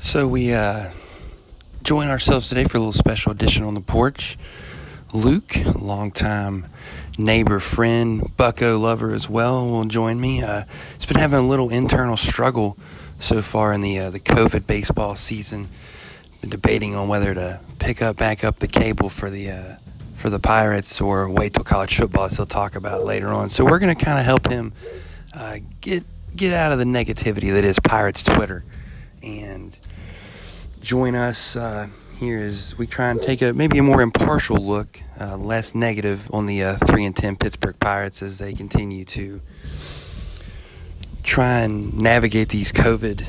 So we uh, join ourselves today for a little special edition on the porch. Luke, longtime neighbor, friend, Bucco lover as well, will join me. Uh, he's been having a little internal struggle so far in the uh, the COVID baseball season. Been debating on whether to pick up back up the cable for the uh, for the Pirates or wait till college football, as he'll talk about later on. So we're going to kind of help him uh, get get out of the negativity that is Pirates Twitter and join us uh, here as we try and take a maybe a more impartial look, uh, less negative on the uh, three and ten Pittsburgh Pirates as they continue to try and navigate these COVID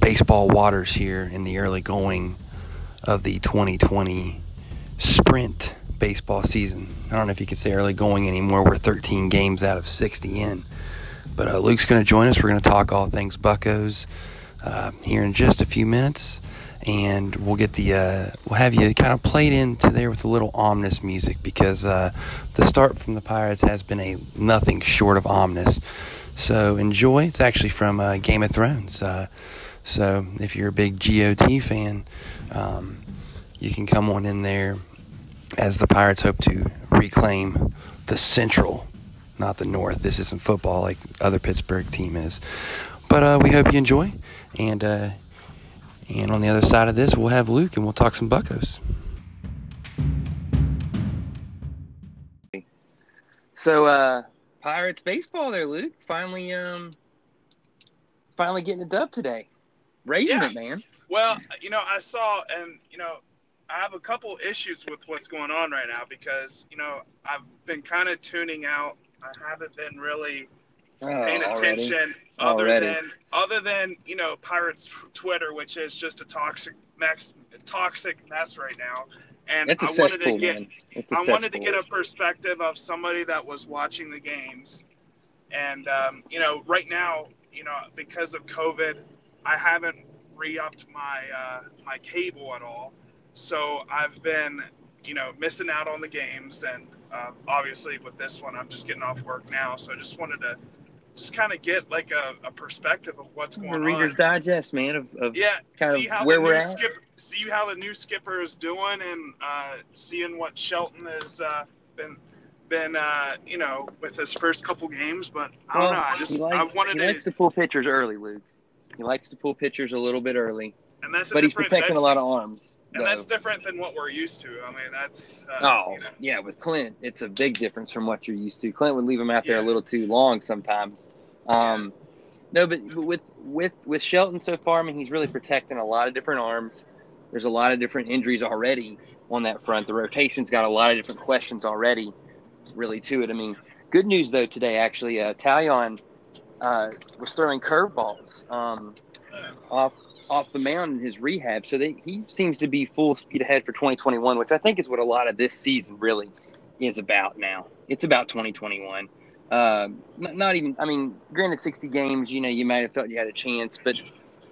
baseball waters here in the early going of the 2020 sprint baseball season. I don't know if you could say early going anymore. We're 13 games out of 60 in. But uh, Luke's going to join us. We're going to talk all things Buccos uh, here in just a few minutes, and we'll get the uh, we'll have you kind of played into there with a little ominous music because uh, the start from the Pirates has been a nothing short of ominous. So enjoy. It's actually from uh, Game of Thrones. Uh, so if you're a big GOT fan, um, you can come on in there as the Pirates hope to reclaim the Central not the North. This isn't football like other Pittsburgh team is. But uh, we hope you enjoy, and uh, and on the other side of this, we'll have Luke, and we'll talk some Buccos. So, uh, Pirates baseball there, Luke. Finally, um, finally getting a dub today. Raising Yeah. it, man. Well, you know, I saw, and you know, I have a couple issues with what's going on right now because you know I've been kind of tuning out. I haven't been really Oh, paying already. attention other Already. than other than you know Pirates Twitter, which is just a toxic mess, toxic mess right now. And I wanted to get man. It's a I wanted to get a perspective of somebody that was watching the games, and um, you know, right now, you know, because of COVID, I haven't re-upped my uh, my cable at all, so I've been, you know, missing out on the games, and uh, obviously with this one, I'm just getting off work now, so I just wanted to just kind of get like a, a perspective of what's The going Reader's on. Reader's Digest, man, of, of Yeah, kind see of how where the we're new at. see how the new skipper is doing, and uh, seeing what Shelton has uh, been been uh, you know with his first couple games. But I don't Well, know. I just likes, I wanted he to, likes to pull pitchers early, Luke. He likes to pull pitchers a little bit early, and that's but he's protecting a lot of arms. And that's different than what we're used to. I mean, that's uh, Oh, you know, yeah, with Clint, it's a big difference from what you're used to. Clint would leave him out there a little too long sometimes. Um, no, but with with with Shelton so far, I mean, he's really protecting a lot of different arms. There's a lot of different injuries already on that front. The rotation's got a lot of different questions already, really to it. I mean, good news though today actually, uh, Taillon uh, was throwing curveballs um, off off the mound in his rehab, so they, he seems to be full speed ahead for 2021, which I think is what a lot of this season really is about now. It's about 2021. Um, not, even, I mean, granted, 60 games, you know, you might have felt you had a chance, but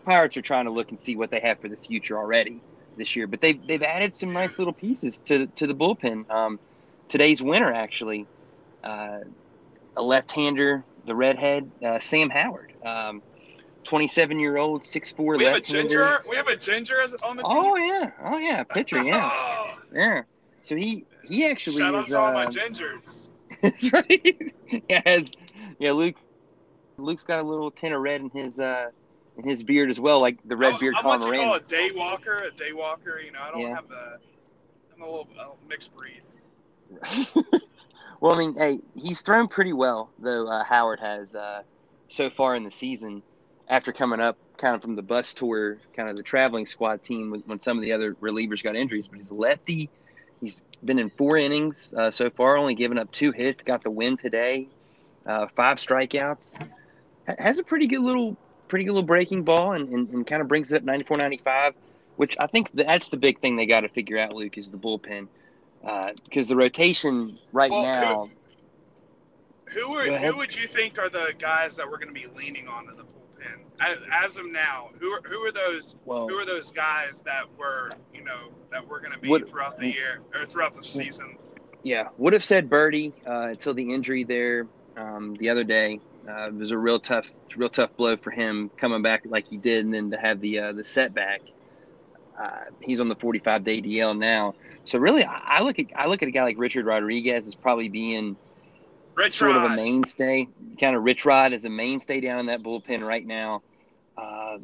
Pirates are trying to look and see what they have for the future already this year. But they've they've added some nice little pieces to to the bullpen. Um, today's winner actually, uh, a left-hander, the redhead, uh, Sam Howard. Um, 27 year old, 6'4 we have a left-hander. ginger. We have a ginger on the team. Oh yeah, oh yeah, pitcher, yeah, Oh, yeah. So he he actually shout out is. to all my um, gingers. That's right. Yes. Yeah, Luke. Luke's got a little tint of red in his uh in his beard as well, like the red I'm, beard I'm what you call a day walker. A day walker. You know, I don't Yeah. have the. I'm a little, a mixed breed. well, I mean, hey, he's thrown pretty well though. Uh, Howard has uh, so far in the season, after coming up kind of from the bus tour, kind of the traveling squad team when, some of the other relievers got injuries. But he's a lefty. He's been in four innings uh, so far, only given up two hits. Got the win today, uh, five strikeouts. Ha- Has a pretty good little, pretty good little breaking ball, and, and, and kind of brings it up 94, 95, Which I think that's the big thing they got to figure out, Luke, is the bullpen, because the rotation right Well, now. Who are who would you think are the guys that we're going to be leaning on in the bullpen as, as of now? Who are who are those Well, who are those guys that were you know that we're going to be throughout the year or throughout the season? Yeah, would have said Birdie uh, until the injury there um, the other day. Uh, it was a real tough, real tough blow for him coming back like he did, and then to have the uh, the setback. Uh, he's on the 45 day DL now. So really, I, I look at I look at a guy like Richard Rodriguez as probably being Rich sort Rod. of a mainstay, kind of Rich Rod is a mainstay down in that bullpen right now. Uh,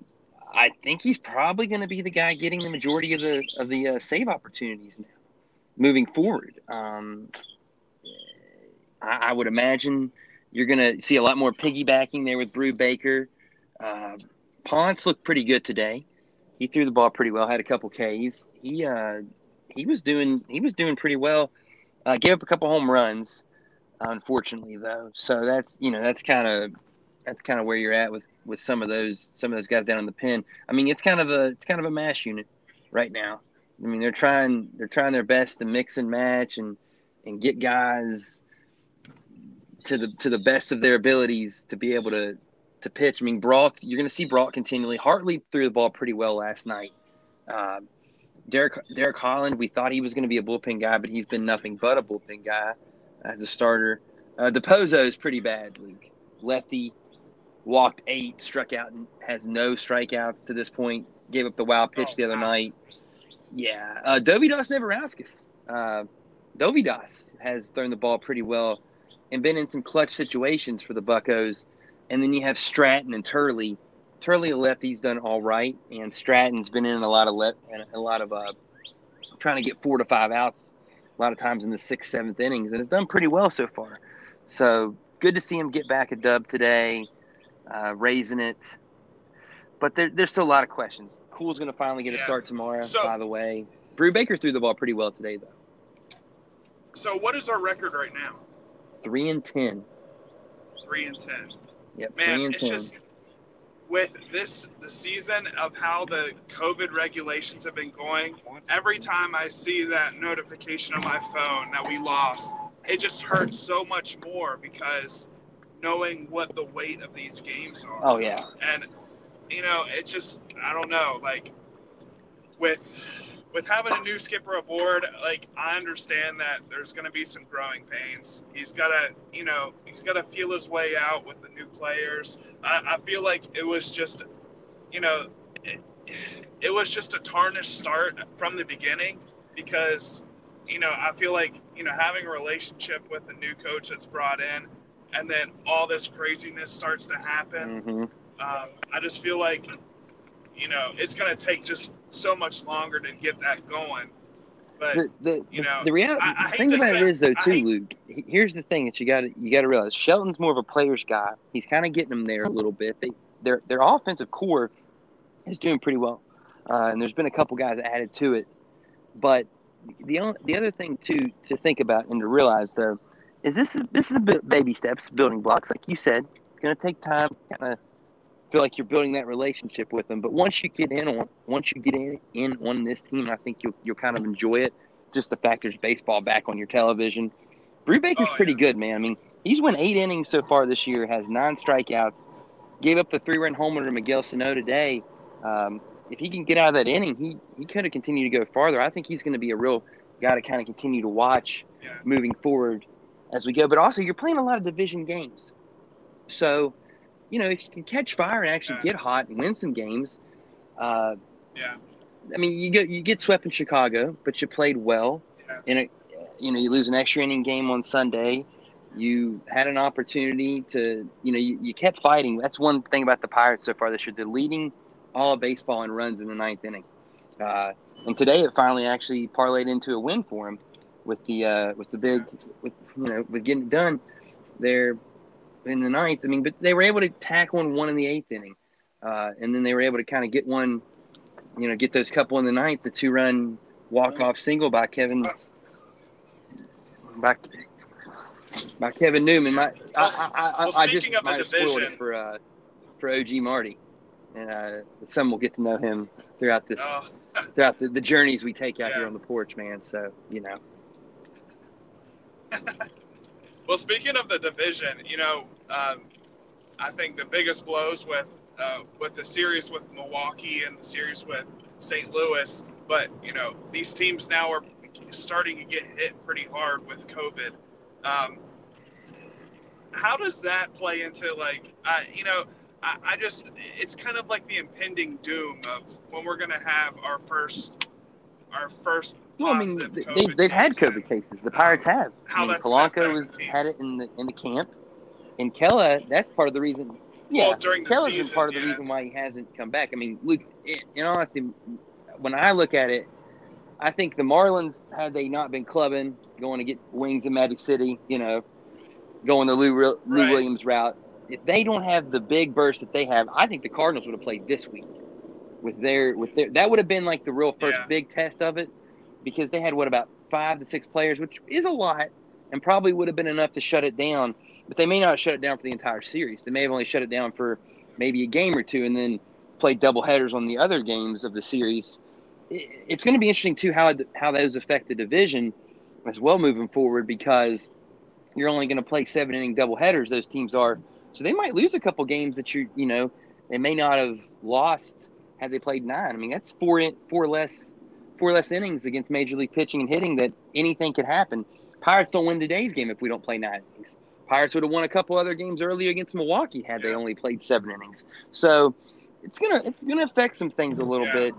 I think he's probably going to be the guy getting the majority of the of the uh, save opportunities now, moving forward. Um, I, I would imagine you're going to see a lot more piggybacking there with Brubaker. Uh, Ponce looked pretty good today. He threw the ball pretty well, had a couple Ks. He uh, he was doing he was doing pretty well. Uh, gave up a couple home runs unfortunately though. So that's you know that's kind of that's kind of where you're at with with some of those some of those guys down in the pen. I mean, it's kind of a it's kind of a mash unit right now. I mean, they're trying they're trying their best to mix and match and and get guys to the to the best of their abilities to be able to to pitch. I mean, Brault, you're going to see Brault continually. Hartlieb threw the ball pretty well last night. Uh, Derek Derek Holland, we thought he was going to be a bullpen guy, but he's been nothing but a bullpen guy as a starter. Uh, DePozo is pretty bad, Luke. Lefty walked eight, struck out, and has no strikeouts to this point. Gave up the wild pitch Oh, the other wow. night. Yeah, uh, Dovydas Neverauskas. Uh, Dovydas has thrown the ball pretty well and been in some clutch situations for the Buccos. And then you have Stratton and Turley. Turley, a lefty's done all right, and Stratton's been in a lot of le- a lot of uh, trying to get four to five outs a lot of times in the sixth, seventh innings, and it's done pretty well so far. So good to see him get back a dub today, uh, raising it. But there, there's still a lot of questions. Kuhl's going to finally get a start tomorrow, So- by the way. Brubaker threw the ball pretty well today, though. So what is our record right now? Three and ten. Three and ten. Yep, Man, three and it's ten. just with this the season of how the COVID regulations have been going. Every time I see that notification on my phone that we lost, it just hurts so much more because knowing what the weight of these games are. oh yeah, and you know it just i don't know like with with having a new skipper aboard like i understand that there's going to be some growing pains. He's got to you know he's got to feel his way out with the new players. I, I feel like it was just you know it, it was just a tarnished start from the beginning because you know i feel like you know having a relationship with a new coach that's brought in and then all this craziness starts to happen hmm um, I just feel like, you know, it's going to take just so much longer to get that going. But the the, you know, the reality I- I the thing about it say- is though too hate- luke here's the thing that you got to you got to realize shelton's more of a player's guy. He's kind of getting them there a little bit. They their their offensive core is doing pretty well uh, and there's been a couple guys added to it. But the only, the other thing too to think about and to realize though is this is this is a bit baby steps building blocks like you said. It's going to take time kind of feel like you're building that relationship with them. But once you get in on once you get in, in on this team, I think you'll you'll kind of enjoy it. Just the fact there's baseball back on your television. Brubaker's Oh, pretty yeah. good, man. I mean, he's won eight innings so far this year, has nine strikeouts, gave up the three run homer to Miguel Sano today. Um, if he can get out of that inning, he he could have continued to go farther. I think he's going to be a real guy to kind of continue to watch Yeah. moving forward as we go. But also, you're playing a lot of division games, so you know if you can catch fire and actually Yeah. get hot and win some games. Uh, yeah, I mean, you get you get swept in Chicago, but you played well. Yeah. In a, you know, you lose an extra inning game on Sunday. You had an opportunity to, you know, you, you kept fighting. That's one thing about the Pirates so far this year. They're leading all of baseball in runs in the ninth inning. Uh, and today it finally actually parlayed into a win for them with the uh, with the big, with you know, with getting it done there in the ninth. I mean, but they were able to tack one one in the eighth inning, uh, and then they were able to kind of get one, you know, get those couple in the ninth. The two run walk off single by Kevin by, by Kevin Newman. My, I, I, I, well, I just speaking of the might have spoiled division- it for uh, for OG Marty, and uh, some will get to know him throughout this Oh, throughout the, the journeys we take out Yeah. here on the porch, man. So you know, well, speaking of the division, you know, um, I think the biggest blows with uh, with the series with Milwaukee and the series with St. Louis, but you know, these teams now are starting to get hit pretty hard with COVID. Um, how does that play into like uh, you know I, I just it's kind of like the impending doom of when we're gonna have our first our first Well, I mean, positive th- COVID they've, they've had COVID cases. The Pirates have. How I mean, Polanco was had it in the in the camp, and Kela. That's part of the reason. Yeah, Well, during the Kela's been part of the yeah. reason why he hasn't come back. I mean, Luke. In, in honesty, when I look at it, I think the Marlins had they not been clubbing, going to get wings in Magic City, you know, going the Lou, Lou Right. Williams route. If they don't have the big burst that they have, I think the Cardinals would have played this week with their with their. That would have been like the real first Yeah. big test of it because they had what about five to six players, which is a lot, and probably would have been enough to shut it down. But they may not have shut it down for the entire series. They may have only shut it down for maybe a game or two, and then played double headers on the other games of the series. It's going to be interesting too how how those affect the division as well moving forward because you're only going to play seven inning double headers. Those teams are, so they might lose a couple games that you you know they may not have lost had they played nine. I mean that's four four less four less innings against Major League pitching and hitting that anything could happen. Pirates don't win today's game if we don't play nine innings. Pirates would have won a couple other games earlier against Milwaukee had they only played seven innings. So it's gonna it's gonna affect some things a little Yeah. bit.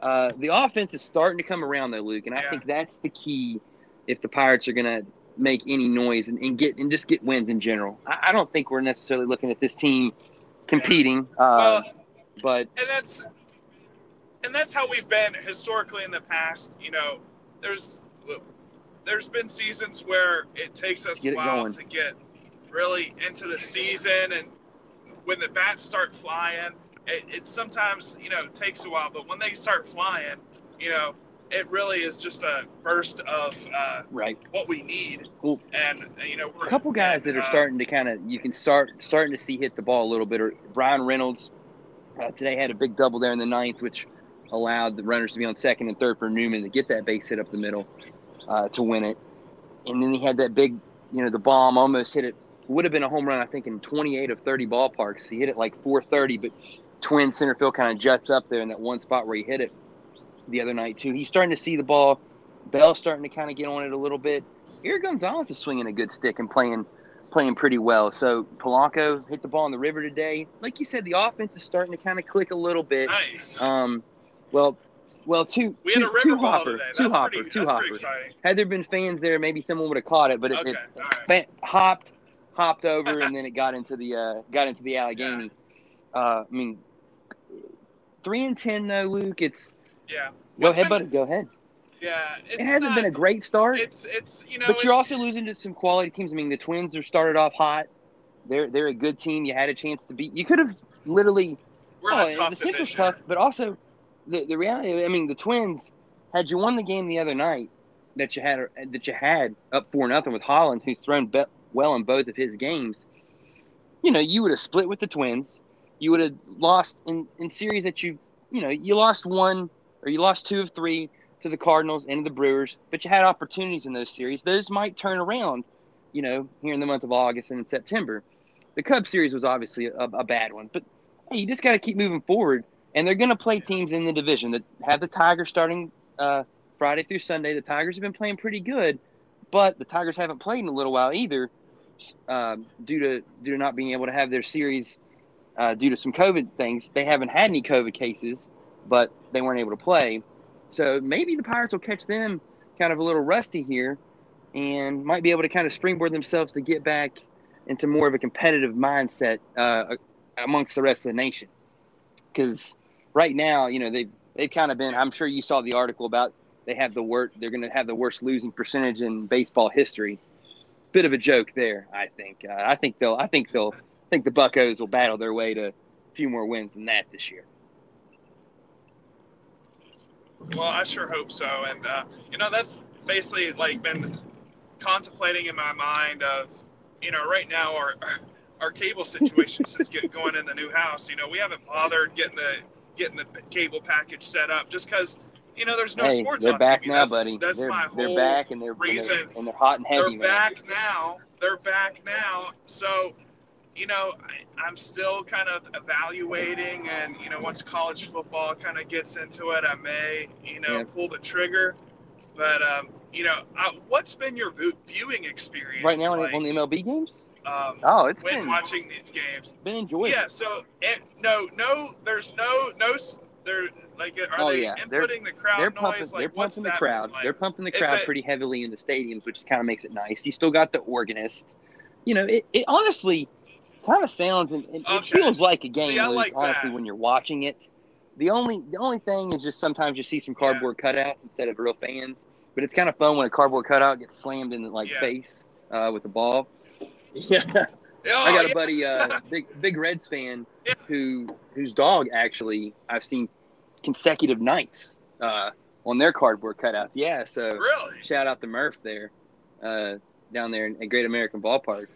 Uh, the offense is starting to come around though, Luke, and I Yeah. think that's the key if the Pirates are gonna make any noise and, and get and just get wins in general. I, I don't think we're necessarily looking at this team competing, uh, well, but and that's and that's how we've been historically in the past. You know, there's there's been seasons where it takes us Get a while going. to get really into the season, and when the bats start flying, it, it sometimes you know takes a while. But when they start flying, you know, it really is just a burst of uh, right. what we need. Cool. And uh, you know, A couple guys and, that are uh, starting to kind of you can start starting to see hit the ball a little bit. Or Bryan Reynolds uh, today had a big double there in the ninth, which allowed the runners to be on second and third for Newman to get that base hit up the middle uh, to win it. And then he had that big, you know, the bomb almost hit it. Would have been a home run, I think, in 28 of 30 ballparks. He hit it like 430, but twin center field kind of juts up there in that one spot where he hit it the other night too. He's starting to see the ball. Bell's starting to kind of get on it a little bit. Erik Gonzalez is swinging a good stick and playing playing pretty well. So Polanco hit the ball in the river today. Like you said, the offense is starting to kind of click a little bit. nice. Um, well, well, two, we two, had a river two hopper, today. two That's hopper, pretty, two hopper. Had there been fans there, maybe someone would have caught it, but it, Okay, it right. hopped, hopped over, and then it got into the uh, got into the Allegheny. Uh, I mean, three and ten though, Luke. It's Yeah. go it's ahead, been- buddy. Go ahead. Yeah. It's It hasn't not, been a great start. It's it's you know. but you're also losing to some quality teams. I mean, the Twins are started off hot. They're they're a good team. You had a chance to beat. You could have literally. We're oh, the Central's tough, but also the the reality. I mean, the Twins had you won the game the other night that you had that you had up four nothing with Holland, who's thrown be- well in both of his games. You know, you would have split with the Twins. You would have lost in in series that you you know you lost one or you lost two of three to the Cardinals and the Brewers, but you had opportunities in those series. Those might turn around, you know, here in the month of August and in September. The Cubs series was obviously a, a bad one, but hey, you just got to keep moving forward. And they're going to play teams in the division that have the Tigers starting uh, Friday through Sunday. The Tigers have been playing pretty good, but the Tigers haven't played in a little while either, um, due to due to not being able to have their series uh, due to some COVID things. They haven't had any COVID cases, but they weren't able to play. So maybe the Pirates will catch them kind of a little rusty here and might be able to kind of springboard themselves to get back into more of a competitive mindset uh, amongst the rest of the nation. Because right now, you know, they've, they've kind of been, I'm sure you saw the article about they have the worst, they're going to have the worst losing percentage in baseball history. Bit of a joke there, I think. Uh, I think they'll, I think they'll, I think the Buccos will battle their way to a few more wins than that this year. Well, I sure hope so. And uh, you know, that's basically like been contemplating in my mind of, you know, right now our our cable situation since get going in the new house. You know, we haven't bothered getting the getting the cable package set up just because you know there's no hey, sports they're on back TV. now, that's, buddy. That's they're, my they're whole back and they're, and reason. they're and they're hot and heavy, they're man. back now. They're back now. So, you know, I, I'm still kind of evaluating, and you know, once college football kind of gets into it, I may, you know, Yeah. pull the trigger. But um, you know, uh, what's been your viewing experience? Right now like? on the MLB games. Um, Oh, it's when been watching these games. been enjoyable. Yeah. So it, no, no, there's no, no. They're like, are Oh, they yeah. They're- inputting the crowd they're noise? pumping. like, they're pumping the crowd. like? They're pumping the crowd it- pretty heavily in the stadiums, which kind of makes it nice. You still got the organist. You know, it, it honestly kind of sounds and, it Okay. feels like a game. See, like honestly, that. when you're watching it, the only the only thing is just sometimes you see some cardboard cutouts instead of real fans. But it's kind of fun when a cardboard cutout gets slammed in the like Yeah. face uh, with the ball. Yeah. Oh, I got yeah. a buddy, uh, big big Reds fan, Yeah. who whose dog actually I've seen consecutive nights uh, on their cardboard cutouts. Yeah, so Really? shout out to Murph there, uh, down there at Great American Ballpark.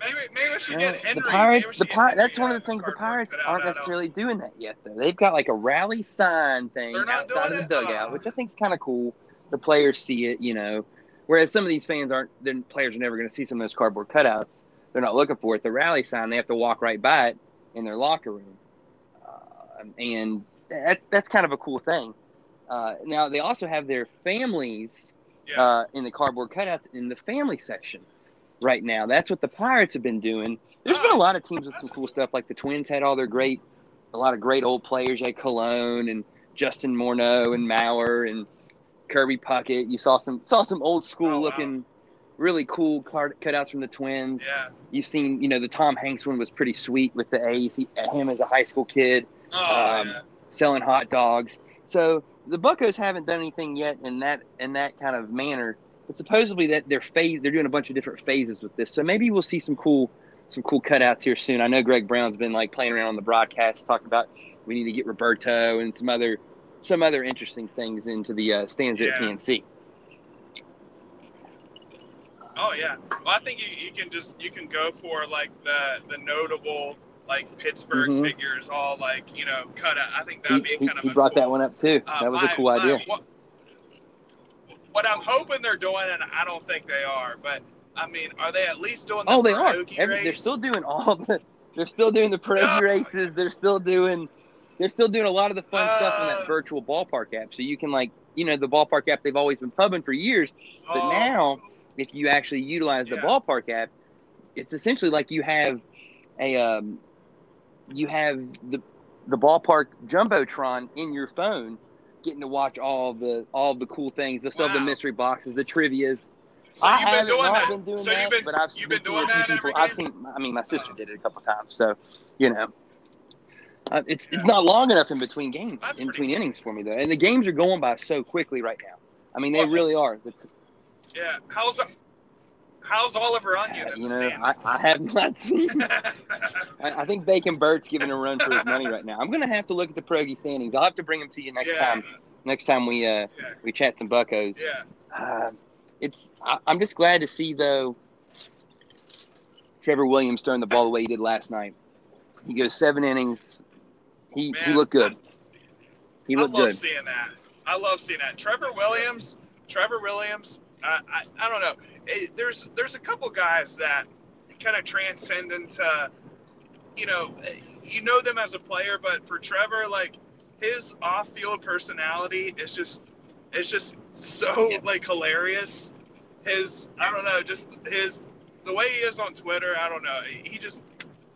Maybe, maybe we should Uh, get Henry. the Pirates, the get Pir- Henry that's one of the things. The Pirates aren't out necessarily doing that yet, though. They've got like a rally sign thing outside of the dugout, Oh. which I think is kind of cool. The players see it, you know. Whereas some of these fans aren't, then players are never going to see some of those cardboard cutouts. They're not looking for it. The rally sign, they have to walk right by it in their locker room, uh, and that's that's kind of a cool thing. Uh, now they also have their families Yeah. uh, in the cardboard cutouts in the family section right now. That's what the Pirates have been doing. There's been a lot of teams with some cool stuff. Like the Twins had all their great, a lot of great old players like Cologne and Justin Morneau and Mauer and Kirby Puckett. You saw some saw some old school Oh, wow. looking, really cool card cutouts from the Twins. yeah. You've seen, you know, the Tom Hanks one was pretty sweet with the A's. He, him as a high school kid Oh, Um, yeah. selling hot dogs. So the Buccos haven't done anything yet in that in that kind of manner. But supposedly that they're phase they're doing a bunch of different phases with this. So maybe we'll see some cool some cool cutouts here soon. I know Greg Brown's been like playing around on the broadcast talking about we need to get Roberto and some other some other interesting things into the uh, stands at PNC. Oh yeah. Well, I think you, you can just you can go for like the the notable like Pittsburgh Mhm. figures, all like you know cut out. I think He, that'd be he, kind of he a brought cool, that one up too. uh, That was a cool my- idea. What, what I'm hoping they're doing, and I don't think they are, but I mean, are they at least doing? The Oh, they are. Every, they're still doing all the. They're still doing the pierogi Yeah. races. They're still doing. They're still doing a lot of the fun stuff in Uh. that virtual ballpark app. So you can like, you know, the ballpark app they've always been pubbing for years. But Oh, now, if you actually utilize the Yeah. ballpark app, it's essentially like you have a, um, you have the the ballpark jumbotron in your phone, getting to watch all the all the cool things. the still have the mystery boxes, the trivia's. So I you've been doing that. been doing so that, you've been, but I've you've been been doing that people. I've seen. I mean, my sister did it a couple times, so you know, uh, it's it's not long enough in between games, That's in between innings for me though, and the games are going by so quickly right now. I mean, they Well, really are. The- Yeah. How's how's Oliver on in you know, I. I have not seen. I, I think Bacon Bird's giving a run for his money right now. I'm gonna have to look at the Pierogi standings. I'll have to bring them to you next yeah. time. Next time we uh Yeah. we chat some Buccos. Yeah. Uh, it's I, I'm just glad to see though Trevor Williams throwing the ball the way he did last night. He goes seven innings. He he looked good. He looked I love good. seeing that. I love seeing that. Trevor Williams, Trevor Williams. Uh, I I don't know. It, there's there's a couple guys that kind of transcend into, you know, you know them as a player, but for Trevor, like his off-field personality is just it's just so Yeah. like hilarious. His I don't know, just his the way he is on Twitter. I don't know. He just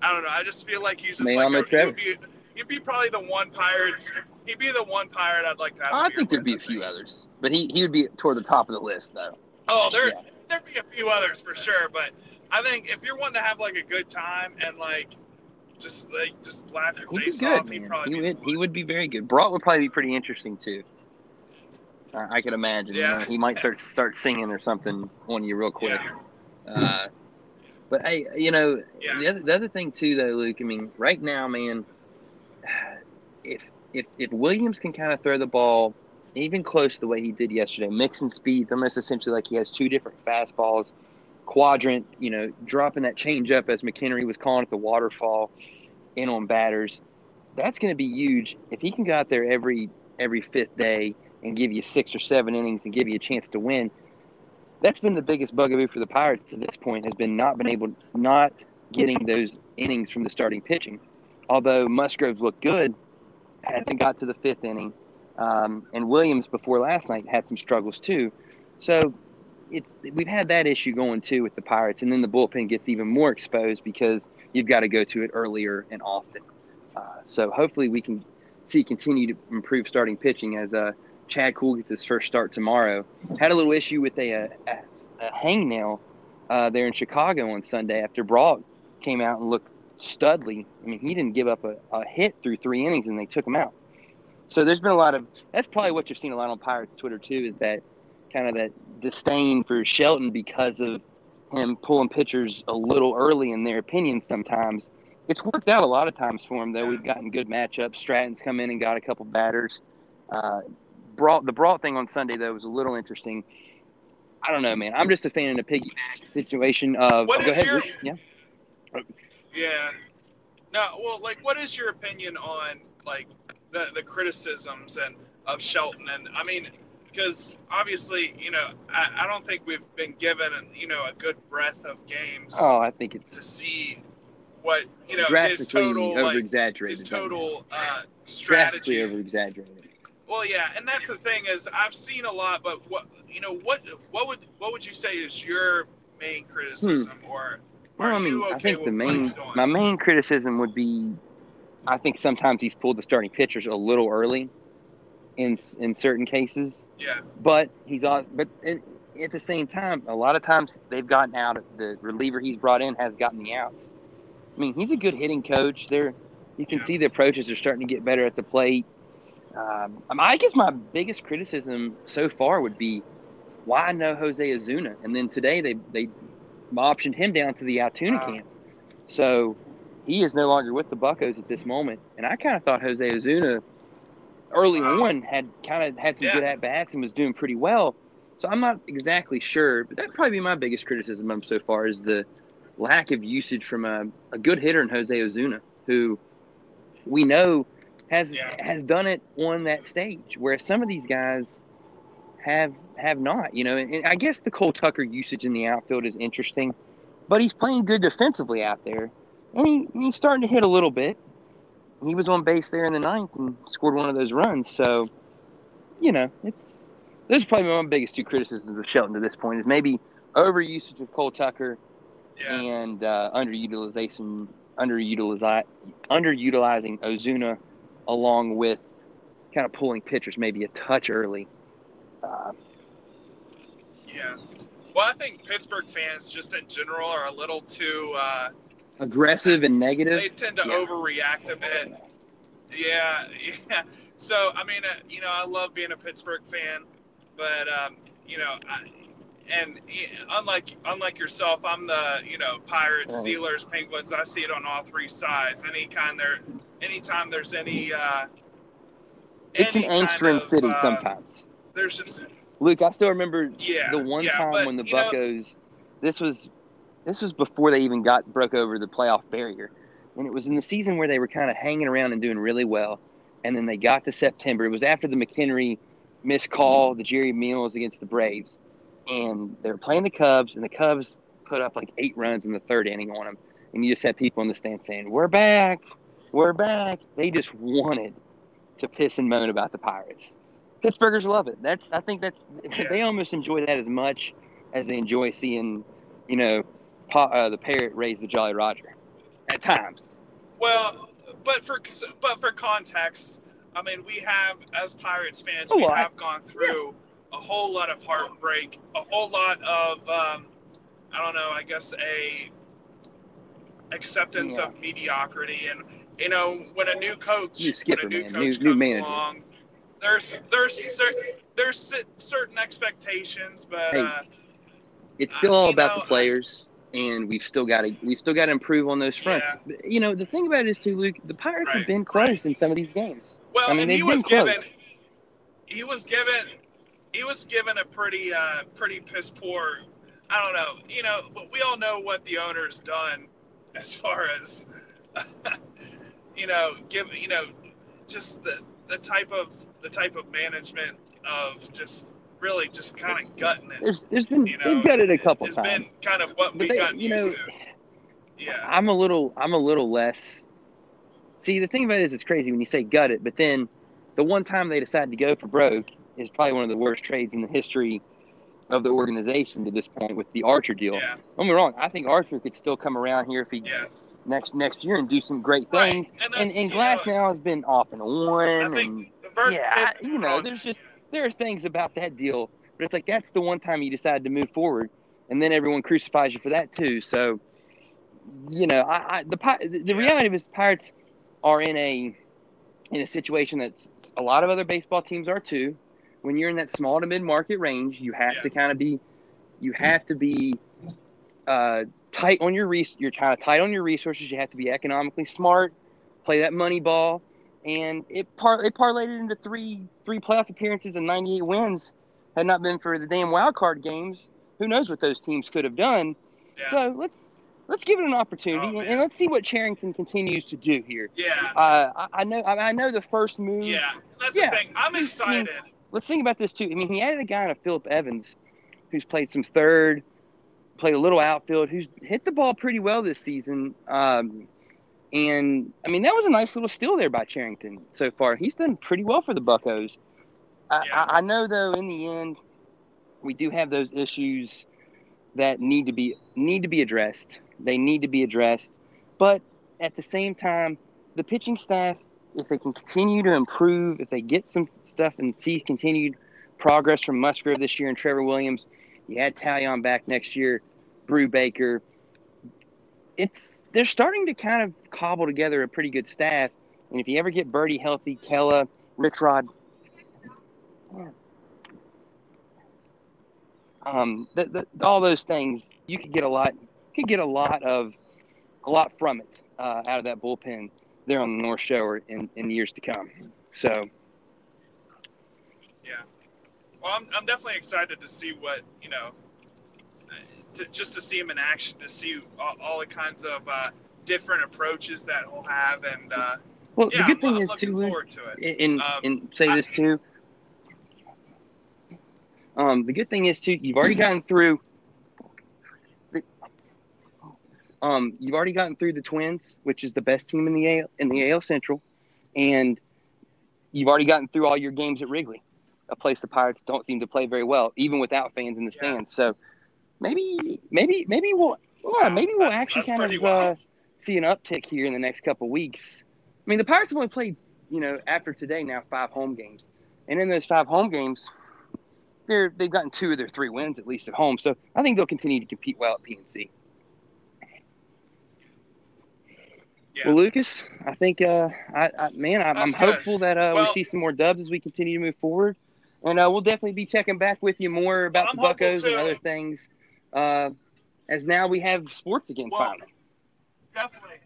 I don't know. I just feel like he's just May like I a, Trevor? he'd be he'd be probably the one Pirates. He'd be the one pirate I'd like to have. I think there'd be a few others, but he he would be toward the top of the list though. Oh, there Yeah. there'd be a few others for sure, but I think if you're wanting to have like a good time and like just like just laugh your He'd face good, off, he'd probably He would he would be very good. Brault would probably be pretty interesting too. Uh, I could imagine. you know, he might start start singing or something on you real quick. Yeah. Uh, but hey, you know, Yeah. the other the other thing too, though, Luke. I mean, right now, man, if if if Williams can kind of throw the ball even close to the way he did yesterday, mixing speeds, almost essentially like he has two different fastballs, quadrant, you know, dropping that change up as McKenry was calling it the waterfall in on batters. That's going to be huge if he can go out there every every fifth day and give you six or seven innings and give you a chance to win that's been the biggest bugaboo for the Pirates to this point has been not been able not getting those innings from the starting pitching. Although Musgrove looked good, hasn't got to the fifth inning, um, and Williams before last night had some struggles too. So it's we've had that issue going too with the Pirates, and then the bullpen gets even more exposed because you've got to go to it earlier and often. Uh, so hopefully we can see continue to improve starting pitching as uh, Chad Kuhl gets his first start tomorrow. Had a little issue with a, a, a hangnail uh, there in Chicago on Sunday after Brault came out and looked studly. I mean, he didn't give up a, a hit through three innings, and they took him out. So there's been a lot of that's probably what you've seen a lot on Pirates Twitter too, is that kind of that disdain for Shelton because of him pulling pitchers a little early in their opinion sometimes. It's worked out a lot of times for him though. We've gotten good matchups. Stratton's come in and got a couple batters. Uh, Brault the Brault thing on Sunday though was a little interesting. I don't know, man. I'm just a fan in a piggyback situation of. What go is ahead. your- Yeah. Yeah. No, well, like, what is your opinion on like the the criticisms and of Shelton? And I mean, because obviously, you know, I, I don't think we've been given you know a good breadth of games Oh, I think it's to see what you know his total over like exaggerated. his total uh, strategy. over exaggerated. Well, yeah, and that's the thing is I've seen a lot, but what you know, what what would what would you say is your main criticism, or Well, I mean, okay I think the main my main criticism would be, I think sometimes he's pulled the starting pitchers a little early, in in certain cases. yeah, But he's on. But at, at the same time, a lot of times they've gotten out. The reliever he's brought in has gotten the outs. I mean, he's a good hitting coach. There, you can Yeah. see the approaches are starting to get better at the plate. Um, I guess my biggest criticism so far would be why no Jose Osuna, and then today they they optioned him down to the Altoona Wow. camp, so he is no longer with the Buccos at this moment. And I kind of thought Jose Osuna early Wow. on had kind of had some Yeah. good at bats and was doing pretty well. So I'm not exactly sure, but that'd probably be my biggest criticism of him so far is the lack of usage from a, a good hitter in Jose Osuna, who we know has Yeah. has done it on that stage, where some of these guys have have not. You know, and, I guess the Cole Tucker usage in the outfield is interesting, but he's playing good defensively out there, and he, he's starting to hit a little bit. He was on base there in the ninth and scored one of those runs. So, you know, it's those are probably my biggest two criticisms of Shelton to this point is maybe overusage of Cole Tucker yeah. and uh, underutilization, underutilize, underutilizing Osuna, along with kind of pulling pitchers maybe a touch early. Uh, Yeah. Well, I think Pittsburgh fans, just in general, are a little too. Uh, aggressive and negative. they tend to Yeah. overreact a bit. Yeah, yeah. So, I mean, uh, you know, I love being a Pittsburgh fan, but um, you know, I, and unlike unlike yourself, I'm the you know Pirates. Steelers, Penguins. I see it on all three sides. Any kind there, anytime there's any. Uh, It's an any angstrom of, city uh, sometimes. There's just Luke, I still remember yeah. the one yeah, time but, when the you know, Buccos. this was this was before they even got broke over the playoff barrier, and it was in the season where they were kind of hanging around and doing really well, and then they got to September. It was after the McKenry missed call, the Jerry Meals against the Braves, and they were playing the Cubs, and the Cubs put up like eight runs in the third inning on them, and you just had people in the stand saying, "We're back, we're back." They just wanted to piss and moan about the Pirates. Pittsburghers love it. That's I think that's Yeah. they almost enjoy that as much as they enjoy seeing, you know, pa, uh, the parrot raise the Jolly Roger. At times, Well, but for but for context, I mean, we have as Pirates fans, we have gone through a whole lot of heartbreak, a whole lot of um, I don't know, I guess a acceptance Yeah. of mediocrity, and you know, when a new coach, New skipper, when a new man, coach new- comes new manager. along, there's there's cer- there's cer- certain expectations, but Hey, uh, it's still all about know, the players, and we've still got to we've still got to improve on those fronts. Yeah. You know, the thing about it is too, Luke. The Pirates have been close right. in some of these games. Well, I mean, he was close. given he was given he was given a pretty uh pretty piss poor I don't know, you know, but we all know what the owner's done as far as you know, give you know, just the the type of the type of management of just really just kind of gutting it. There's there's been You know, they've gutted a couple It's times. been kind of what But we they- got you used know, to. Yeah. I'm a little I'm a little less. See, the thing about it is, it's crazy when you say gut it, but then the one time they decided to go for broke is probably one of the worst trades in the history of the organization to this point with the Archer deal. Yeah. Don't be wrong. I think Archer could still come around here if he Yeah. next next year and do some great Right. things. And, And and Glass know, now has been off and on, and think the yeah, I- you know, there's just there are things about that deal, but it's like that's the one time you decide to move forward, and then everyone crucifies you for that too. So, you know, I, I the the, the Yeah. reality is Pirates are in a in a situation that's a lot of other baseball teams are too. When you're in that small to mid market range, you have Yeah. to kind of be you have to be uh, tight on your res- you're kind of tight on your resources. You have to be economically smart, play that money ball, and it par it parlayed into three three playoff appearances and 98 wins. Had not been for the damn wild card games, who knows what those teams could have done. Yeah. So let's let's give it an opportunity Oh, and, let's see what Cherington continues to do here. yeah. Uh, I, I know I, I know the first move. Yeah. That's Yeah. the thing. I'm excited. Let's think about this too. I mean, he added a guy in a Philip Evans, who's played some third, played a little outfield, who's hit the ball pretty well this season. Um, and I mean, that was a nice little steal there by Cherington so far. He's done pretty well for the Buccos. I, Yeah. I, I know though, in the end, we do have those issues that need to be need to be addressed. They need to be addressed, but at the same time, the pitching staff, if they can continue to improve, if they get some stuff and see continued progress from Musgrove this year and Trevor Williams, you add Taillon back next year, Brubaker. It's they're starting to kind of cobble together a pretty good staff. And if you ever get Birdie healthy, Kela, Rich Rod, um, th- th- all those things, you could get a lot, could get a lot of, a lot from it uh, out of that bullpen there on the North Shore in, in years to come. So Yeah. Well, I'm, I'm definitely excited to see what you know, to, just to see him in action, to see all, all the kinds of uh, different approaches that he'll have, and uh, Well, yeah, the good I'm, thing I'm is looking too, forward to it. and Um, and say I- this too. Um, the good thing is too, you've already gotten through. The, um, you've already gotten through the Twins, which is the best team in the AL, in the AL Central, and you've already gotten through all your games at Wrigley, a place the Pirates don't seem to play very well, even without fans in the Yeah. stands. So maybe, maybe, maybe we'll, yeah, maybe we'll That's- actually that's kind of uh, see an uptick here in the next couple weeks. I mean, the Pirates have only played, you know, after today now five home games, and in those five home games, they're they've gotten two of their three wins at least at home. So I think they'll continue to compete well at PNC. Yeah. Well, Lucas, I think, uh, I, I man, I, I'm hopeful that uh, Well- we see some more dubs as we continue to move forward, and uh, we'll definitely be checking back with you more about I'm the Buccos and other things. Uh, as now we have sports again Well, finally. Definitely.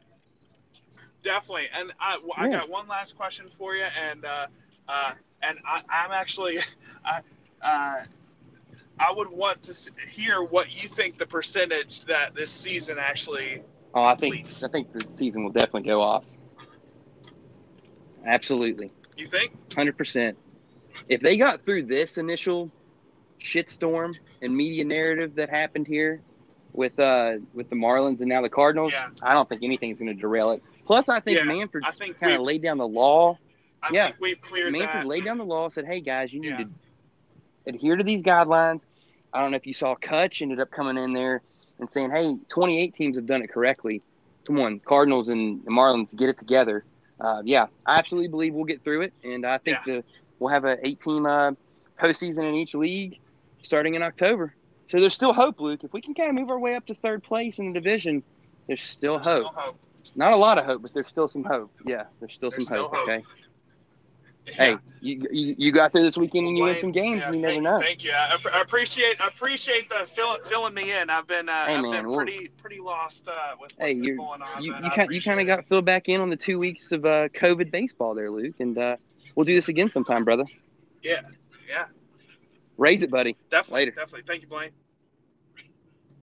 Definitely. And I, well, I got one last question for you, and uh, uh, and I, I'm actually, I, uh, I would want to hear what you think the percentage that this season actually. Oh, I think completes. I think the season will definitely go off. Absolutely. You think? Hundred percent. If they got through this initial shitstorm and media narrative that happened here with uh with the Marlins and now the Cardinals, Yeah. I don't think anything's going to derail it. Plus, I think Yeah, Manfred kind of laid down the law. I Yeah. think we've cleared Manfred that. laid down the law, said, "Hey guys, you need Yeah. to adhere to these guidelines." I don't know if you saw Kutch ended up coming in there and saying, "Hey, 28 teams have done it correctly. Come on, Cardinals and Marlins, get it together." Uh, yeah, I absolutely believe we'll get through it, and I think the we'll have a eight-team uh, postseason in each league starting in October. So there's still hope, Luke. If we can kind of move our way up to third place in the division, there's still There's hope. still hope. Not a lot of hope, but there's still some hope. Yeah, there's still There's some still hope. hope. Okay. Yeah. Hey, you, you you got there this weekend and you won some games. yeah, you never thank, know. Thank you. I, I appreciate I appreciate the fill, filling me in. I've been uh, Hey, I've man, been pretty pretty lost uh, with what's Hey, been going on. you you kind you kind of got filled back in on the two weeks of uh, COVID baseball there, Luke, and uh, we'll do this again sometime, brother. Yeah, yeah, Raise it, buddy. definitely, Later. definitely. Thank you, Blaine.